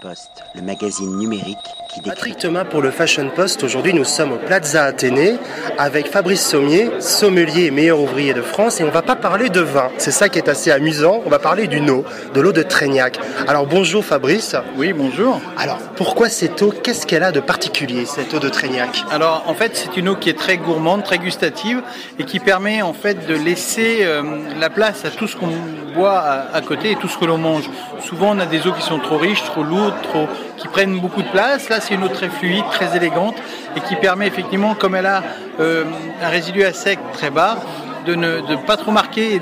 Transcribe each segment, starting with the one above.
Post, le magazine numérique qui décrit... Patrick Thomas pour le Fashion Post. Aujourd'hui, nous sommes au Plaza Athénée avec Fabrice Sommier, sommelier et meilleur ouvrier de France. Et on va pas parler de vin. C'est ça qui est assez amusant. On va parler d'une eau, de l'eau de Trégnac. Alors bonjour Fabrice. Oui, bonjour. Alors pourquoi cette eau? Qu'est-ce qu'elle a de particulier, cette eau de Trégnac Alors en fait, c'est une eau qui est très gourmande, très gustative et qui permet en fait de laisser euh, la place à tout ce qu'on boit à, côté et tout ce que l'on mange. Souvent, on a des eaux qui sont trop riches, trop lourdes, trop, qui prennent beaucoup de place. Là, c'est une eau très fluide, très élégante et qui permet effectivement, comme elle a euh, un résidu à sec très bas, de ne pas trop marquer et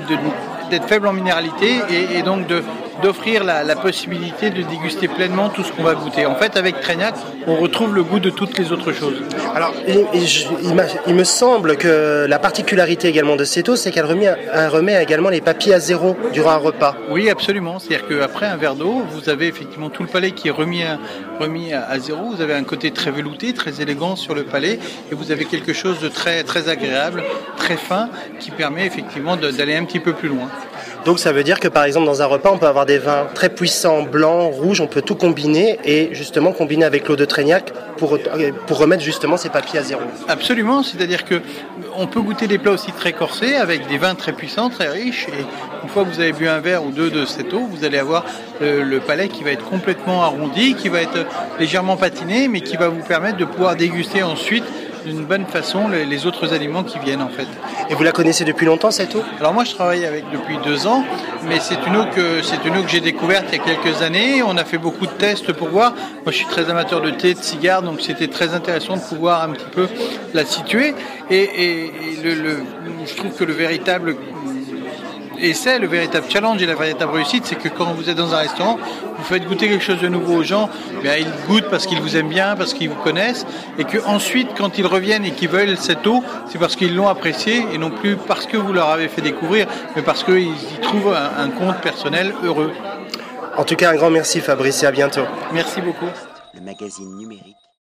d'être faible en minéralité et donc de d'offrir la, la, possibilité de déguster pleinement tout ce qu'on va goûter. En fait, avec Trégnac, on retrouve le goût de toutes les autres choses. Alors, il, il, il me semble que la particularité également de cette eau, c'est qu'elle remet, remet, également les papilles à zéro durant un repas. Oui, absolument. C'est-à-dire qu'après un verre d'eau, vous avez effectivement tout le palais qui est remis, à, remis à, à, zéro. Vous avez un côté très velouté, très élégant sur le palais, et vous avez quelque chose de très, très agréable, très fin, qui permet effectivement d'aller un petit peu plus loin. Donc ça veut dire que par exemple dans un repas on peut avoir des vins très puissants, blancs, rouges, on peut tout combiner et justement combiner avec l'eau de Trégnac pour, pour remettre justement ces papilles à zéro. Absolument, c'est-à-dire que on peut goûter des plats aussi très corsés avec des vins très puissants, très riches et une fois que vous avez bu un verre ou deux de cette eau, vous allez avoir le, le palais qui va être complètement arrondi, qui va être légèrement patiné mais qui va vous permettre de pouvoir déguster ensuite d'une bonne façon les, les, autres aliments qui viennent en fait. Et vous la connaissez depuis longtemps cette eau? Alors moi je travaille avec depuis deux ans, mais c'est une eau que c'est une eau que j'ai découverte il y a quelques années. On a fait beaucoup de tests pour voir. Moi je suis très amateur de thé, de cigares, donc c'était très intéressant de pouvoir un petit peu la situer. Et, et, et le, le, je trouve que le véritable et c'est le véritable challenge et la véritable réussite, c'est que quand vous êtes dans un restaurant, vous faites goûter quelque chose de nouveau aux gens, bien, ils goûtent parce qu'ils vous aiment bien, parce qu'ils vous connaissent, et que ensuite, quand ils reviennent et qu'ils veulent cette eau, c'est parce qu'ils l'ont appréciée et non plus parce que vous leur avez fait découvrir, mais parce qu'ils y trouvent un, un compte personnel heureux. En tout cas, un grand merci Fabrice et à bientôt. Merci beaucoup. Le magazine numérique